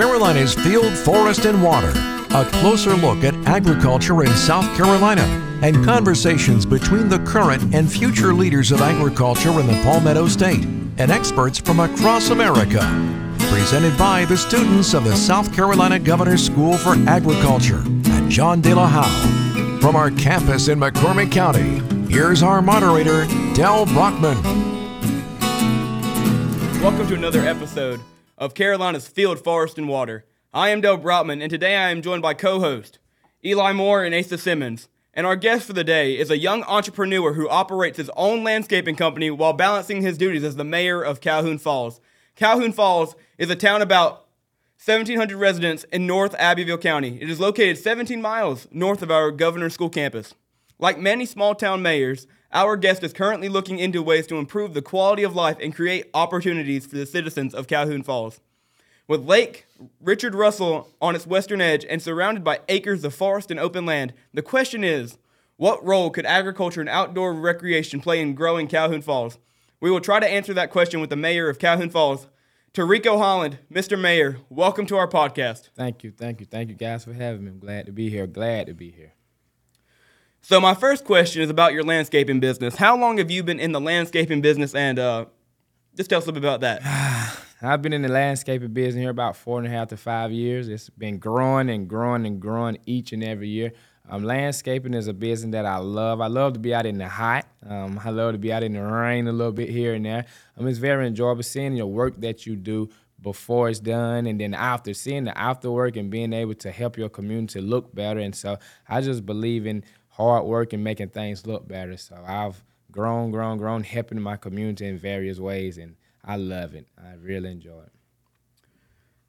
Carolina's Field, Forest, and Water. A closer look at agriculture in South Carolina and conversations between the current and future leaders of agriculture in the Palmetto State and experts from across America. Presented by the students of the South Carolina Governor's School for Agriculture at John De La Howe. From our campus in McCormick County, here's our moderator, Dell Brockman. Welcome to another episode of Carolina's Field, Forest, and Water. I am Dell Brockman, and today I am joined by co-host Eli Moore and Asa Simmons. And our guest for the day is a young entrepreneur who operates his own landscaping company while balancing his duties as the mayor of Calhoun Falls. Calhoun Falls is a town about 1,700 residents in North Abbeville County. It is located 17 miles north of our Governor's School campus. Like many small town mayors, our guest is currently looking into ways to improve the quality of life and create opportunities for the citizens of Calhoun Falls. With Lake Richard Russell on its western edge and surrounded by acres of forest and open land, the question is what role could agriculture and outdoor recreation play in growing Calhoun Falls? We will try to answer that question with the mayor of Calhoun Falls, Terrico Holland. Mr. Mayor, welcome to our podcast. Thank you, thank you, thank you guys for having me. I'm glad to be here. Glad to be here. So my first question is about your landscaping business. How long have you been in the landscaping business, and uh, just tell us a little bit about that. I've been in the landscaping business here about four and a half to five years. It's been growing and growing and growing each and every year. Um, landscaping is a business that I love. I love to be out in the hot. Um, I love to be out in the rain a little bit here and there. Um, it's very enjoyable seeing your work that you do before it's done and then after seeing the after work and being able to help your community look better. And so I just believe in hard work and making things look better. So I've grown, grown, grown, helping my community in various ways, and I love it. I really enjoy it.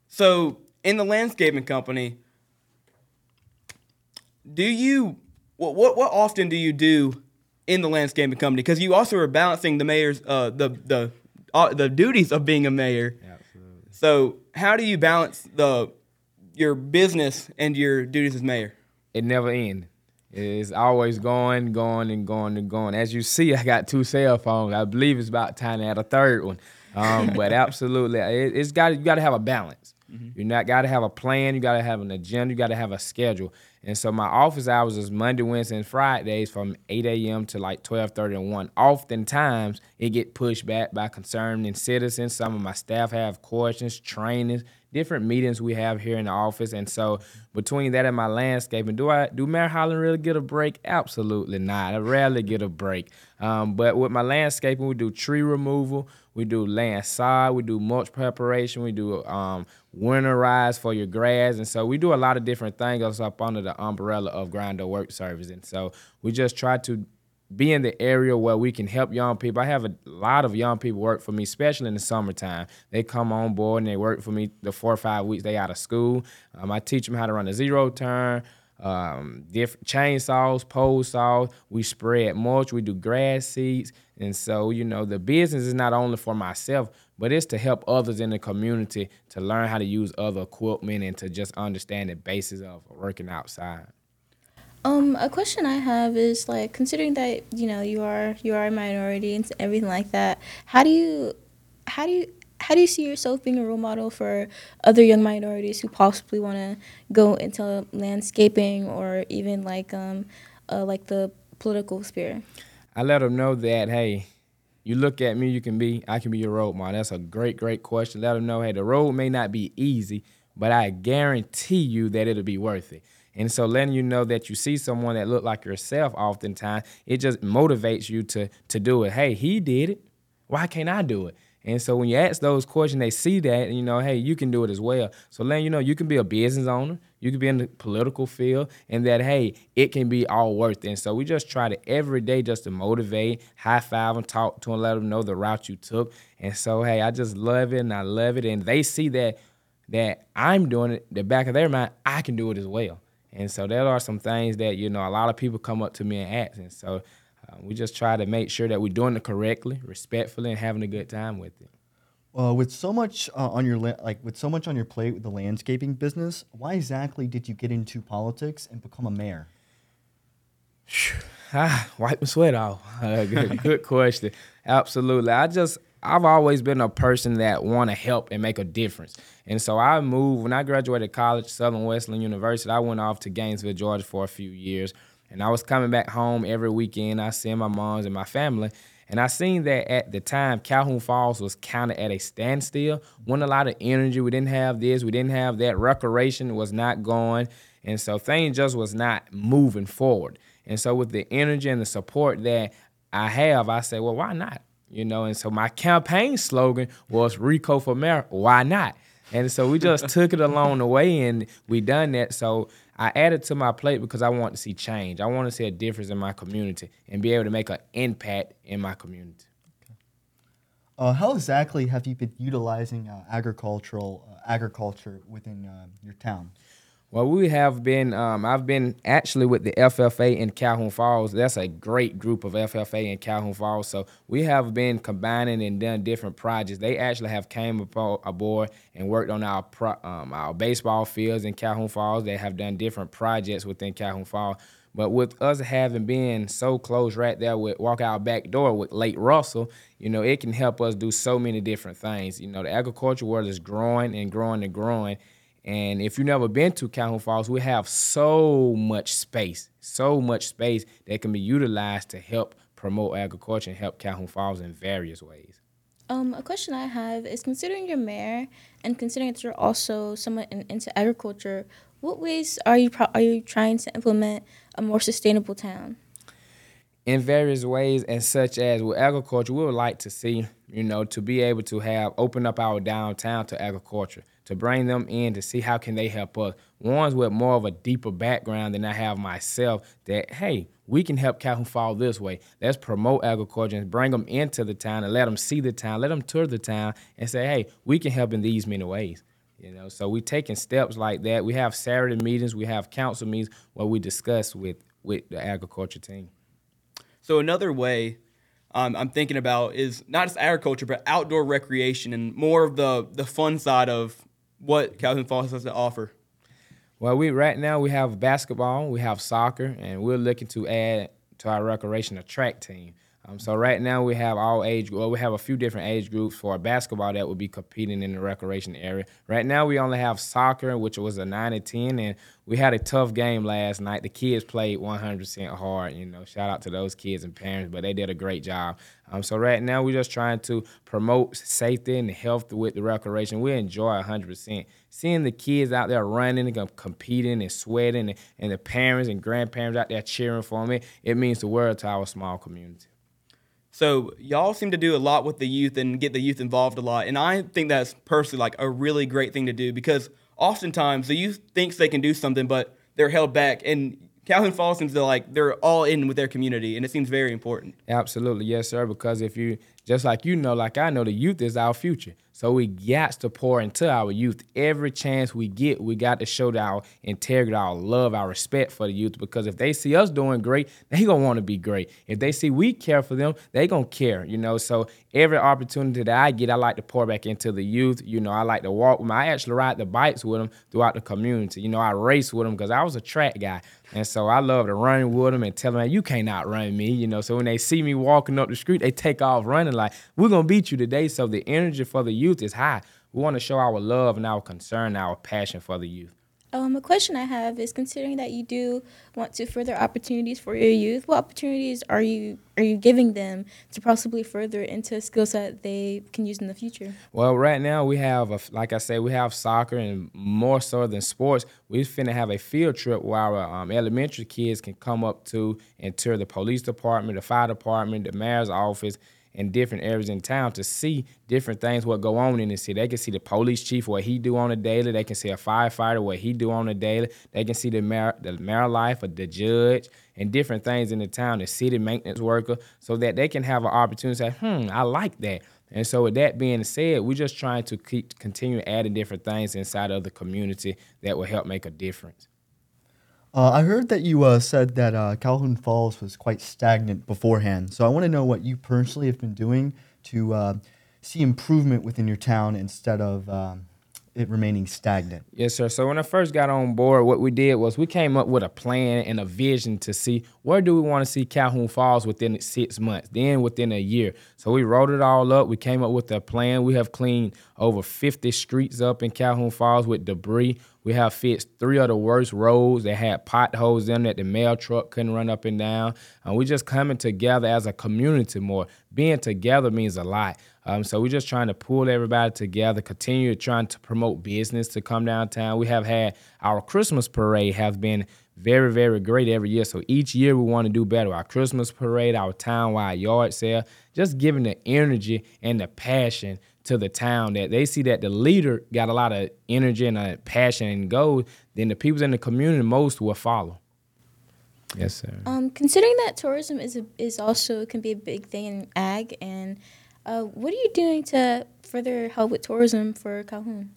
So, in the landscaping company, do you what what, what often do you do in the landscaping company? Because you also are balancing the mayor's uh, the the uh, the duties of being a mayor. Absolutely. So, how do you balance the your business and your duties as mayor? It never ends. It's always going, going, and going and going. As you see, I got two cell phones. I believe it's about time to add a third one. Um, but absolutely, it, has got you got to have a balance. Mm-hmm. You not got to have a plan. You got to have an agenda. You got to have a schedule. And so my office hours is Monday, Wednesday, and Fridays from 8 a.m. to like 12:30 and 1. Oftentimes it get pushed back by concerned citizens. Some of my staff have questions, trainings, different meetings we have here in the office. And so between that and my landscaping, do I do Mayor Holland really get a break? Absolutely not. I rarely get a break. Um, but with my landscaping, we do tree removal, we do land sod, we do mulch preparation, we do um, winterize for your grass, and so we do a lot of different things up under the umbrella of Grinder Work Service. And so we just try to be in the area where we can help young people. I have a lot of young people work for me, especially in the summertime. They come on board and they work for me the four or five weeks they out of school. Um, I teach them how to run a zero turn, um, different chainsaws, pole saws. We spread mulch. We do grass seeds. And so, you know, the business is not only for myself, but it's to help others in the community to learn how to use other equipment and to just understand the basis of working outside. Um, a question I have is like considering that you know you are you are a minority and everything like that. How do you, how do you, how do you see yourself being a role model for other young minorities who possibly want to go into landscaping or even like um, uh, like the political sphere? I let them know that hey, you look at me, you can be, I can be your role model. That's a great, great question. Let them know hey, the road may not be easy, but I guarantee you that it'll be worth it. And so letting you know that you see someone that look like yourself oftentimes, it just motivates you to to do it. Hey, he did it. Why can't I do it? And so when you ask those questions, they see that, and you know, hey, you can do it as well. So letting you know you can be a business owner, you can be in the political field, and that hey, it can be all worth it. And so we just try to every day just to motivate, high five them, talk to them, let them know the route you took. And so hey, I just love it and I love it. And they see that that I'm doing it, the back of their mind, I can do it as well. And so there are some things that you know a lot of people come up to me and ask, and so uh, we just try to make sure that we're doing it correctly, respectfully, and having a good time with it. Uh, with so much uh, on your la- like with so much on your plate with the landscaping business, why exactly did you get into politics and become a mayor? ah, wipe the sweat off. Uh, good, good question. Absolutely. I just I've always been a person that want to help and make a difference. And so I moved when I graduated college, Southern Wesleyan University. I went off to Gainesville, Georgia for a few years, and I was coming back home every weekend. I see my moms and my family. And I seen that at the time, Calhoun Falls was kind of at a standstill. Wasn't a lot of energy. We didn't have this. We didn't have that. Recreation was not going. And so things just was not moving forward. And so with the energy and the support that I have, I say, well, why not? You know, and so my campaign slogan was Rico for mayor. Why not? And so we just took it along the way and we done that. So I added to my plate because I want to see change. I want to see a difference in my community and be able to make an impact in my community. Uh, how exactly have you been utilizing uh, agricultural uh, agriculture within uh, your town? Well, we have been. Um, I've been actually with the FFA in Calhoun Falls. That's a great group of FFA in Calhoun Falls. So we have been combining and done different projects. They actually have came aboard and worked on our pro, um, our baseball fields in Calhoun Falls. They have done different projects within Calhoun Falls. But with us having been so close right there with walk out back door with Lake Russell, you know, it can help us do so many different things. You know, the agriculture world is growing and growing and growing. And if you've never been to Calhoun Falls, we have so much space, so much space that can be utilized to help promote agriculture and help Calhoun Falls in various ways. Um, a question I have is considering you're mayor and considering that you're also somewhat in, into agriculture, what ways are you pro- are you trying to implement a more sustainable town? In various ways, and such as with agriculture, we would like to see, you know, to be able to have open up our downtown to agriculture to bring them in to see how can they help us. Ones with more of a deeper background than I have myself that, hey, we can help Calhoun Fall this way. Let's promote agriculture and bring them into the town and let them see the town, let them tour the town and say, hey, we can help in these many ways. You know, so we're taking steps like that. We have Saturday meetings, we have council meetings where we discuss with with the agriculture team. So another way um, I'm thinking about is not just agriculture, but outdoor recreation and more of the the fun side of what Calhoun Falls has to offer? Well, we right now we have basketball, we have soccer, and we're looking to add to our recreation a track team. Um, so right now we have all age. Well, we have a few different age groups for basketball that will be competing in the recreation area. Right now we only have soccer, which was a nine and ten, and we had a tough game last night. The kids played 100% hard. You know, shout out to those kids and parents, but they did a great job. Um, so right now we're just trying to promote safety and health with the recreation. We enjoy 100%. Seeing the kids out there running and competing and sweating, and, and the parents and grandparents out there cheering for me, it means the world to our small community. So y'all seem to do a lot with the youth and get the youth involved a lot, and I think that's personally like a really great thing to do because oftentimes the youth thinks they can do something, but they're held back, and Calhoun Falls seems to like they're all in with their community, and it seems very important. Absolutely, yes, sir. Because if you just like you know, like I know, the youth is our future. So we got to pour into our youth every chance we get. We got to show our integrity, our love, our respect for the youth. Because if they see us doing great, they gonna want to be great. If they see we care for them, they gonna care. You know. So every opportunity that I get, I like to pour back into the youth. You know, I like to walk with them. I actually ride the bikes with them throughout the community. You know, I race with them because I was a track guy, and so I love to run with them and tell them, "You can't outrun me." You know. So when they see me walking up the street, they take off running like, "We're gonna beat you today." So the energy for the youth is high. We want to show our love and our concern, our passion for the youth. Um, a question I have is considering that you do want to further opportunities for your youth, what opportunities are you are you giving them to possibly further into skills that they can use in the future? Well, right now we have, a, like I said, we have soccer and more so than sports. We're finna have a field trip where our um, elementary kids can come up to and tour the police department, the fire department, the mayor's office, in different areas in town to see different things what go on in the city. They can see the police chief what he do on a daily. They can see a firefighter what he do on a daily. They can see the mayor, the mayor life of the judge and different things in the town, the city maintenance worker, so that they can have an opportunity to say, hmm, I like that. And so with that being said, we're just trying to keep continue adding different things inside of the community that will help make a difference. Uh, I heard that you uh, said that uh, Calhoun Falls was quite stagnant beforehand. So I want to know what you personally have been doing to uh, see improvement within your town instead of um, it remaining stagnant? Yes, sir. So when I first got on board, what we did was we came up with a plan and a vision to see where do we want to see Calhoun Falls within six months, then within a year. So we wrote it all up. We came up with a plan. We have cleaned over 50 streets up in Calhoun Falls with debris. We have fixed three of the worst roads that had potholes in them that the mail truck couldn't run up and down. And we're just coming together as a community more. Being together means a lot. Um, so we're just trying to pull everybody together, continue trying to promote business to come downtown. We have had our Christmas parade have been very, very great every year. So each year we want to do better. Our Christmas parade, our town-wide yard sale, just giving the energy and the passion to the town that they see that the leader got a lot of energy and a passion and goals, then the people in the community most will follow. Yes, sir. Um, considering that tourism is a, is also can be a big thing in ag, and uh, what are you doing to further help with tourism for Calhoun?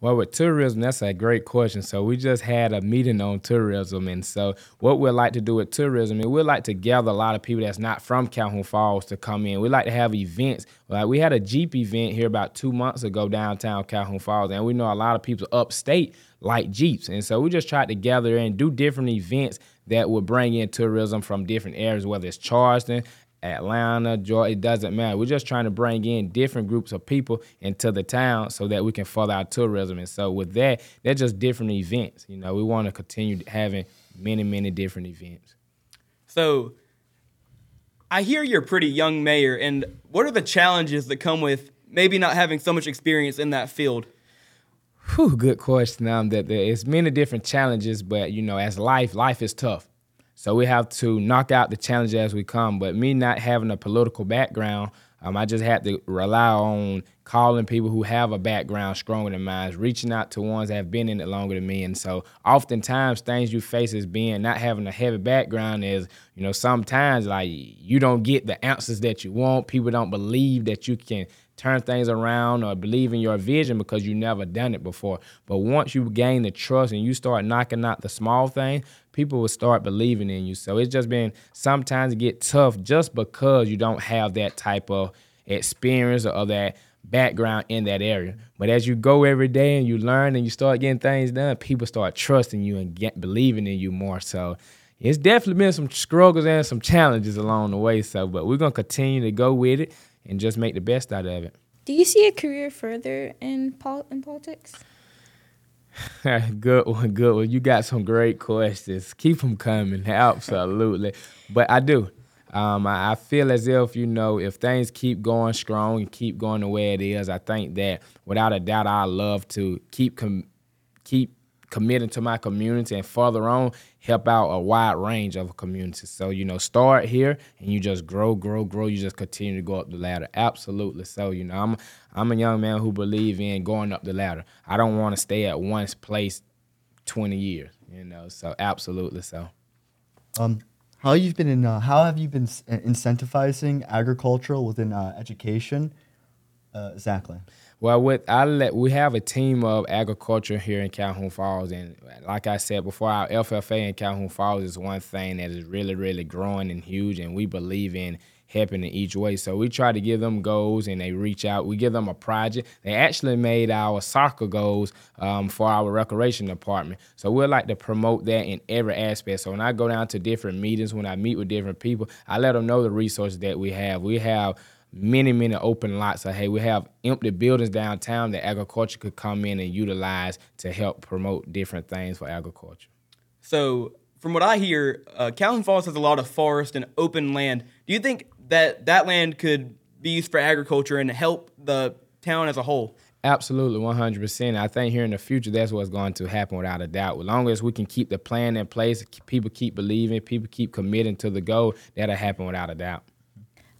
Well, with tourism, that's a great question. So we just had a meeting on tourism, and so what we'd like to do with tourism is we'd like to gather a lot of people that's not from Calhoun Falls to come in. We'd like to have events. Like we had a Jeep event here about two months ago downtown Calhoun Falls, and we know a lot of people upstate like Jeeps, and so we just tried to gather and do different events that would bring in tourism from different areas, whether it's Charleston, Atlanta, Georgia, it doesn't matter. We're just trying to bring in different groups of people into the town so that we can further our tourism. And so with that, they're just different events. You know, we want to continue having many, many different events. So I hear you're a pretty young mayor, and what are the challenges that come with maybe not having so much experience in that field? Whew, good question. Um, that there's many different challenges, but you know, as life, life is tough. So we have to knock out the challenges as we come. But me not having a political background, um, I just had to rely on calling people who have a background stronger than mine, reaching out to ones that have been in it longer than me. And so oftentimes things you face as being not having a heavy background is, you know, sometimes like you don't get the answers that you want. People don't believe that you can turn things around or believe in your vision because you never done it before. But once you gain the trust and you start knocking out the small things, people will start believing in you. So it's just been sometimes get tough just because you don't have that type of experience or that background in that area. But as you go every day and you learn and you start getting things done, people start trusting you and get believing in you more. So it's definitely been some struggles and some challenges along the way. So, but we're gonna continue to go with it and just make the best out of it. Do you see a career further in pol- in politics? good one, good one. You got some great questions. Keep them coming, absolutely. but I do. Um, I, I, feel as if you know, if things keep going strong and keep going the way it is, I think that without a doubt, I love to keep com- keep committing to my community and further on help out a wide range of communities. So, you know, start here and you just grow, grow, grow. You just continue to go up the ladder. Absolutely. So, you know, I'm I'm a young man who believe in going up the ladder. I don't want to stay at one place 20 years, you know. So, absolutely so. Um how you've been in uh, how have you been incentivizing agricultural within uh, education? Uh, exactly. Well, with I let we have a team of agriculture here in Calhoun Falls, and like I said before, our FFA in Calhoun Falls is one thing that is really, really growing and huge, and we believe in in each way. So we try to give them goals, and they reach out. We give them a project. They actually made our soccer goals um, for our recreation department. So we like to promote that in every aspect. So when I go down to different meetings, when I meet with different people, I let them know the resources that we have. We have many, many open lots. So, hey, we have empty buildings downtown that agriculture could come in and utilize to help promote different things for agriculture. So, from what I hear, uh, Calhoun Falls has a lot of forest and open land. Do you think that that land could be used for agriculture and help the town as a whole? Absolutely, 100%. I think here in the future, that's what's going to happen without a doubt. As long as we can keep the plan in place, people keep believing, people keep committing to the goal, that'll happen without a doubt.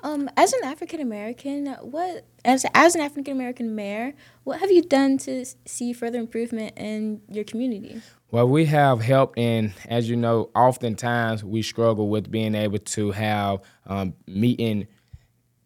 Um, as an African American, what as as an African American mayor, what have you done to see further improvement in your community? Well, we have helped, and as you know, oftentimes we struggle with being able to have um, meeting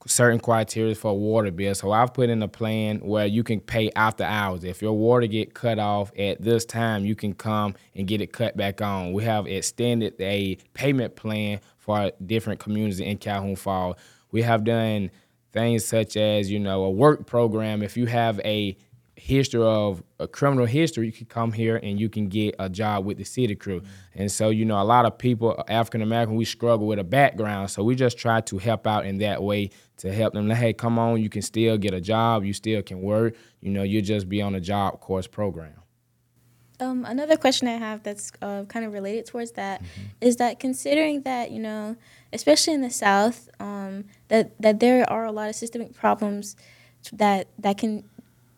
certain criteria for water bill. So I've put in a plan where you can pay after hours. If your water get cut off at this time, you can come and get it cut back on. We have extended a payment plan for different communities in Calhoun Falls we have done things such as, you know, a work program. If you have a history of a criminal history, you can come here and you can get a job with the city crew. And so, you know, a lot of people, African American, we struggle with a background. So we just try to help out in that way to help them. Hey, come on, you can still get a job, you still can work. You know, you just be on a job course program. Um, another question I have that's uh, kind of related towards that is that considering that you know, especially in the South, um, that that there are a lot of systemic problems that that can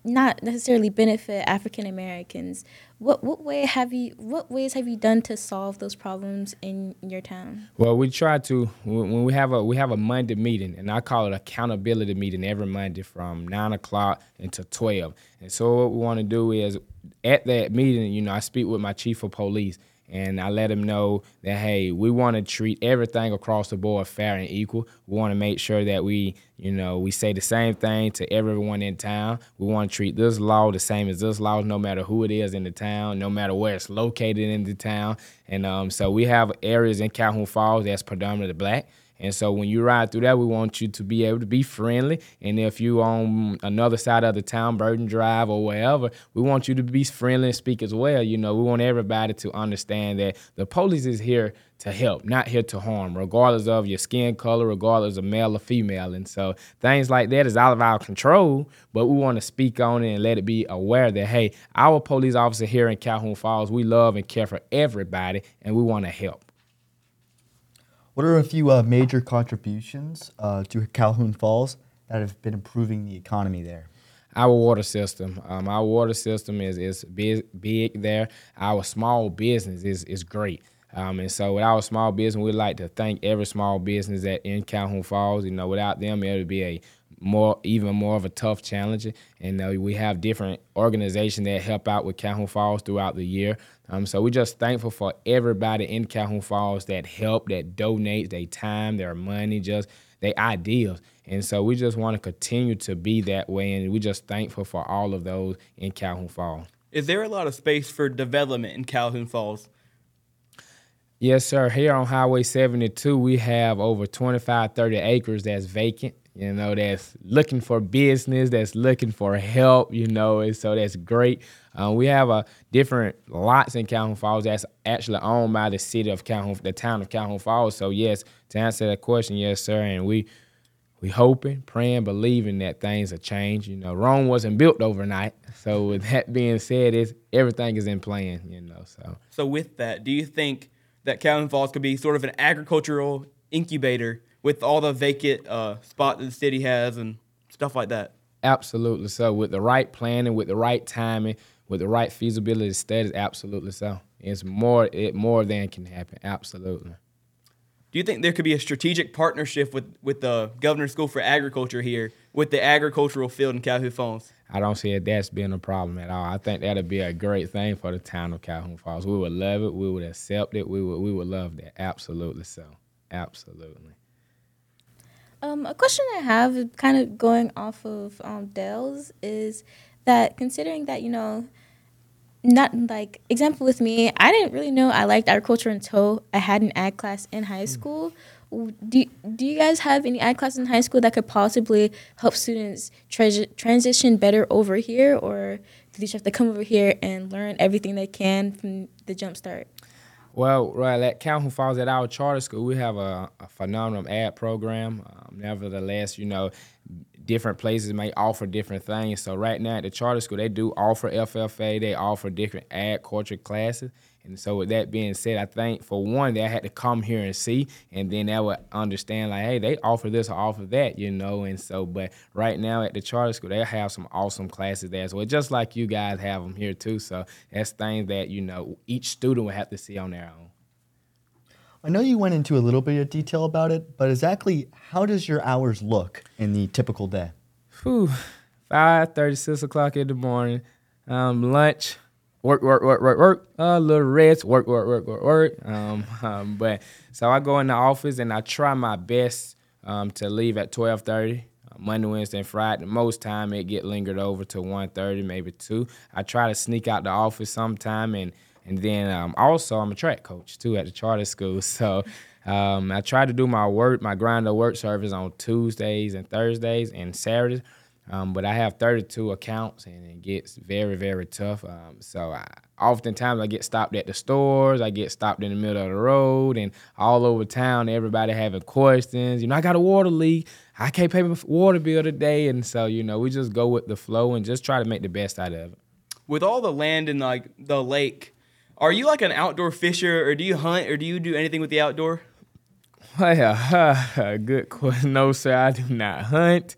not necessarily benefit African Americans. What what way have you what ways have you done to solve those problems in your town? Well, we try to when when we have a we have a Monday meeting, and I call it accountability meeting every Monday from nine o'clock until twelve. And so what we want to do is at that meeting, you know, I speak with my chief of police, and I let him know that hey, we want to treat everything across the board fair and equal. We want to make sure that we, you know, we say the same thing to everyone in town. We want to treat this law the same as this law, no matter who it is in the town, no matter where it's located in the town. And um, so we have areas in Calhoun Falls that's predominantly black. And so when you ride through that, we want you to be able to be friendly. And if you on another side of the town, Burden Drive or wherever, we want you to be friendly and speak as well. You know, we want everybody to understand that the police is here to help, not here to harm, regardless of your skin color, regardless of male or female. And so things like that is out of our control, but we want to speak on it and let it be aware that, hey, our police officer here in Calhoun Falls, we love and care for everybody, and we want to help. What are a few uh, major contributions uh, to Calhoun Falls that have been improving the economy there? Our water system, um, our water system is is big, big there. Our small business is is great. Um, and so with our small business, we'd like to thank every small business that in Calhoun Falls. You know, without them, it would be a more even more of a tough challenge. And uh, we have different organizations that help out with Calhoun Falls throughout the year. Um, so we're just thankful for everybody in Calhoun Falls that help, that donates their time, their money, just their ideas. And so we just want to continue to be that way. And we're just thankful for all of those in Calhoun Falls. Is there a lot of space for development in Calhoun Falls? Yes, sir. Here on Highway 72, we have over 25, 30 acres that's vacant, you know, that's looking for business, that's looking for help, you know, and so that's great. Uh, we have a different lots in Calhoun Falls that's actually owned by the city of Calhoun, the town of Calhoun Falls. So yes, to answer that question, yes, sir. And we we hoping, praying, believing that things will change. You know, Rome wasn't built overnight. So with that being said, is everything is in plan. You know, so So with that, do you think that Calhoun Falls could be sort of an agricultural incubator with all the vacant uh, spot that the city has and stuff like that? absolutely so. With the right planning, with the right timing, with the right feasibility studies, absolutely so. It's more it more than can happen. Absolutely. Do you think there could be a strategic partnership with, with the Governor's School for Agriculture here with the agricultural field in Calhoun Falls? I don't see it that's being a problem at all. I think that'd be a great thing for the town of Calhoun Falls. We would love it. We would accept it. We would we would love that. Absolutely so. Absolutely. Um, a question I have, kind of going off of um, Dale's, is that considering that you know, not like example with me, I didn't really know I liked agriculture until I had an ag class in high school. Do do you guys have any ag class in high school that could possibly help students transi- transition better over here, or do they just have to come over here and learn everything they can from the jump start? Well, right at Calhoun Falls at our charter school, we have a, a phenomenal ag program. Um, nevertheless, you know, different places may offer different things. So right now at the charter school, they do offer FFA. They offer different ag culture classes. And so with that being said, I think for one, they had to come here and see, and then they would understand like, hey, they offer this or offer that, you know. And so, but right now at the charter school, they have some awesome classes there as well, just like you guys have them here too. So that's things that you know each student would have to see on their own. I know you went into a little bit of detail about it, but exactly how does your hours look in the typical day? Whew, five thirty, six o'clock in the morning. Um, lunch, work, work, work, work, work. A little rest, work, work, work, work, work. Um, um, but so I go in the office and I try my best um, to leave at twelve thirty. Monday, Wednesday, and Friday. Most time it get lingered over to 1.30, maybe two. I try to sneak out the office sometime, and and then um, also I'm a track coach too at the charter school. So um, I try to do my work, my grind of work service on Tuesdays and Thursdays and Saturdays. Um, but I have 32 accounts, and it gets very, very tough. Um, so I, oftentimes I get stopped at the stores, I get stopped in the middle of the road, and all over town, everybody having questions. You know, I got a water leak. I can't pay my water bill today, and so you know, we just go with the flow and just try to make the best out of it. With all the land and like the lake, are you like an outdoor fisher, or do you hunt, or do you do anything with the outdoor? Well, good question. No, sir, I do not hunt.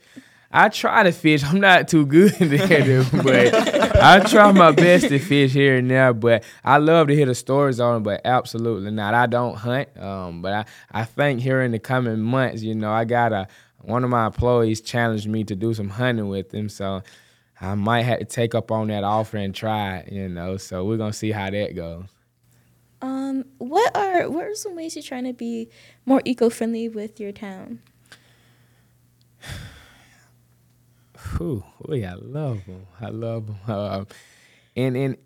I try to fish. I'm not too good at it, but I try my best to fish here and there. But I love to hear the stories on it, but absolutely not. I don't hunt. Um, but I, I think here in the coming months, you know, I got a one of my employees challenged me to do some hunting with him, so I might have to take up on that offer and try you know. So we're gonna see how that goes. Um, what are what are some ways you're trying to be more eco-friendly with your town? Whew, boy, I love them. I love them. Um, in in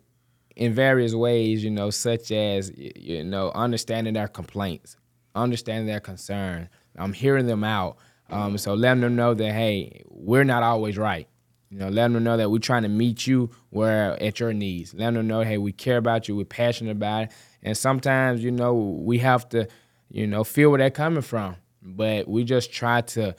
in various ways, you know, such as you know, understanding their complaints, understanding their concern. I'm hearing them out. Um, so letting them know that hey, we're not always right. You know, letting them know that we're trying to meet you where at your needs. Letting them know, hey, we care about you, we're passionate about it. And sometimes, you know, we have to, you know, feel where they're coming from. But we just try to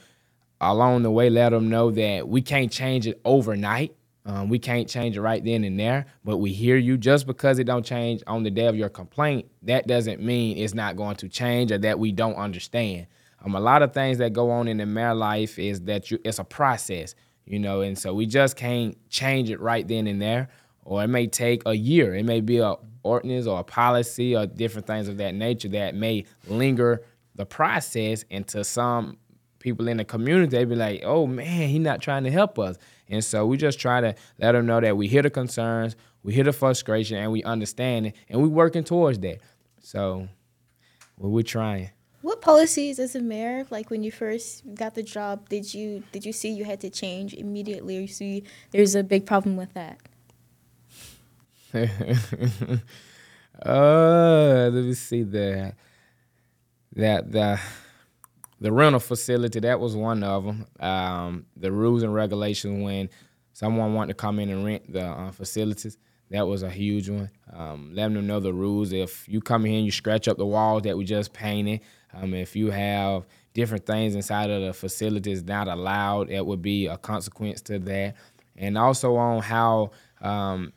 along the way let them know that we can't change it overnight. Um, we can't change it right then and there, but we hear you. Just because it don't change on the day of your complaint, that doesn't mean it's not going to change or that we don't understand. Um, a lot of things that go on in the mayor life is that you it's a process, you know, and so we just can't change it right then and there. Or it may take a year. It may be a ordinance or a policy or different things of that nature that may linger the process into some people in the community, they be like, oh man, he not trying to help us. And so we just try to let them know that we hear the concerns, we hear the frustration, and we understand it, and we working towards that. So well, we're trying. What policies as a mayor, like when you first got the job, did you did you see you had to change immediately or you see there's a big problem with that? uh, let me see that. That the the rental facility that was one of them. Um, the rules and regulations when someone wanted to come in and rent the uh, facilities. That was a huge one. Um, letting them know the rules. If you come in, here and you scratch up the walls that we just painted. Um, if you have different things inside of the facilities not allowed, it would be a consequence to that. And also on how um,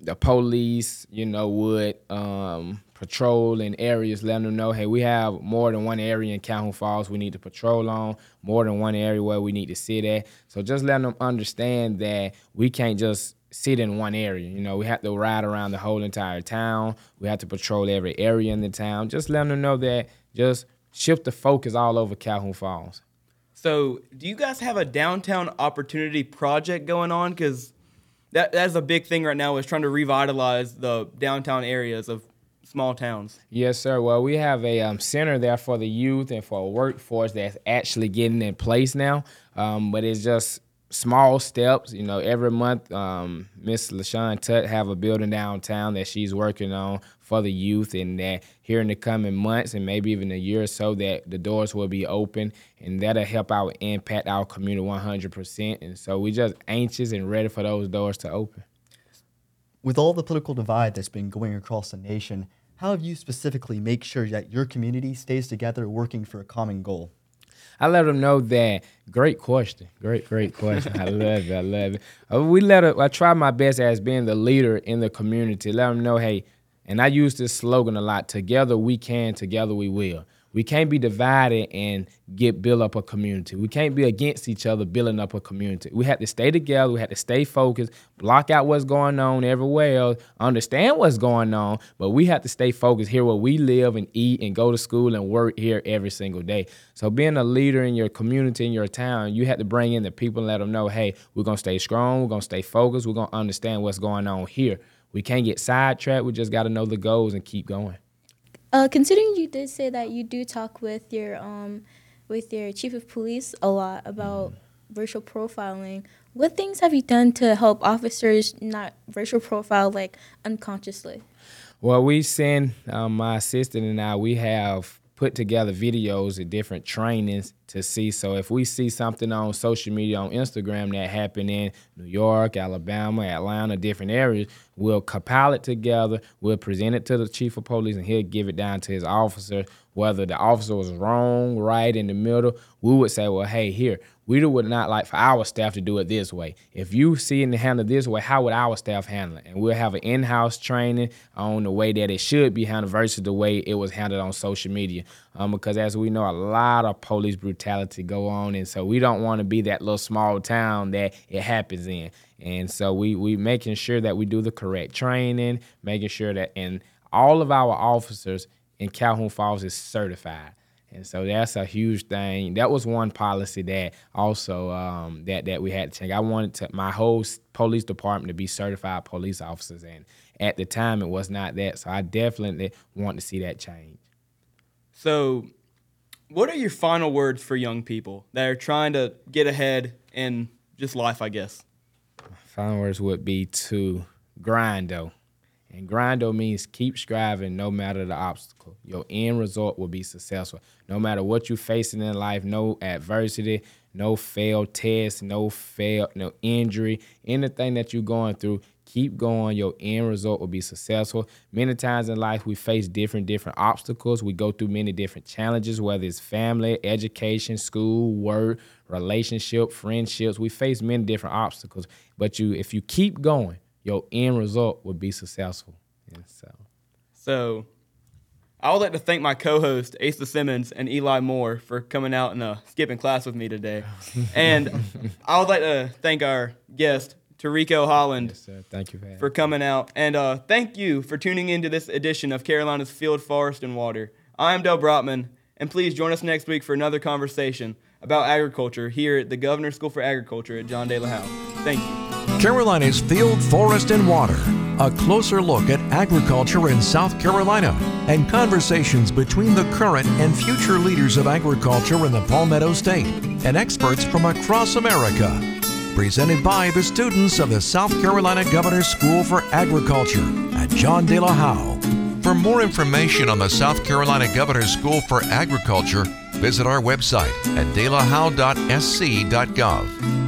the police, you know, would um, patrol in areas, letting them know, hey, we have more than one area in Calhoun Falls we need to patrol on, more than one area where we need to sit at. So just letting them understand that we can't just sit in one area. You know, we have to ride around the whole entire town. We have to patrol every area in the town. Just letting them know that just shift the focus all over Calhoun Falls. So, do you guys have a downtown opportunity project going on? Because that that's a big thing right now is trying to revitalize the downtown areas of small towns. Yes, sir. Well, we have a um, center there for the youth and for a workforce that's actually getting in place now. Um, but it's just small steps. You know, every month, um, Miss LaShawn Tutt have a building downtown that she's working on for the youth, and that here in the coming months and maybe even a year or so, that the doors will be open, and that'll help out impact our community 100%. And so we just anxious and ready for those doors to open. With all the political divide that's been going across the nation, how have you specifically make sure that your community stays together working for a common goal? I let them know that. Great question. Great, great question. I love it. I love it. Uh, we let. Her, I try my best as being the leader in the community. Let them know, hey, and I use this slogan a lot. Together we can. Together we will. We can't be divided and get build up a community. We can't be against each other building up a community. We have to stay together. We have to stay focused, block out what's going on everywhere else, understand what's going on, but we have to stay focused here where we live and eat and go to school and work here every single day. So being a leader in your community, in your town, you have to bring in the people and let them know, hey, we're gonna stay strong, we're gonna stay focused, we're gonna understand what's going on here. We can't get sidetracked. We just got to know the goals and keep going. Uh, considering you did say that you do talk with your um, with your chief of police a lot about racial profiling, what things have you done to help officers not racial profile like unconsciously? Well, we send um, my assistant and I. We have put together videos of different trainings to see. So if we see something on social media on Instagram that happened in New York, Alabama, Atlanta, different areas, we'll compile it together, we'll present it to the chief of police, and he'll give it down to his officer. Whether the officer was wrong, right, in the middle, we would say, well, hey, here, we would not like for our staff to do it this way. If you see it handled this way, how would our staff handle it? And we'll have an in-house training on the way that it should be handled versus the way it was handled on social media. Um, because as we know, a lot of police brutality go on, and so we don't want to be that little small town that it happens in. And so we we making sure that we do the correct training, making sure that and all of our officers in Calhoun Falls is certified. And so that's a huge thing. That was one policy that also um, that that we had to change. I wanted to, my whole police department to be certified police officers, and at the time it was not that. So I definitely want to see that change. So, what are your final words for young people that are trying to get ahead in just life? I guess. Final words would be to grind though. And grind though means keep striving no matter the obstacle. Your end result will be successful. No matter what you're facing in life, no adversity, no failed test, no fail, no injury, anything that you're going through, keep going. Your end result will be successful. Many times in life, we face different, different obstacles. We go through many different challenges, whether it's family, education, school, work, relationship, friendships. We face many different obstacles. But you, if you keep going, your end result would be successful. And so, so I would like to thank my co-host Asa Simmons and Eli Moore for coming out and uh, skipping class with me today, and I would like to thank our guest Terrico Holland yes, thank you for, for coming out, and uh, thank you for tuning into this edition of Carolina's Field, Forest, and Water. I'm Dell Brockman, and please join us next week for another conversation about agriculture here at the Governor's School for Agriculture at John De La Howe. Thank you. Carolina's Field, Forest, and Water. A closer look at agriculture in South Carolina and conversations between the current and future leaders of agriculture in the Palmetto State and experts from across America. Presented by the students of the South Carolina Governor's School for Agriculture at John De La Howe. For more information on the South Carolina Governor's School for Agriculture, visit our website at delahowe.sc.gov.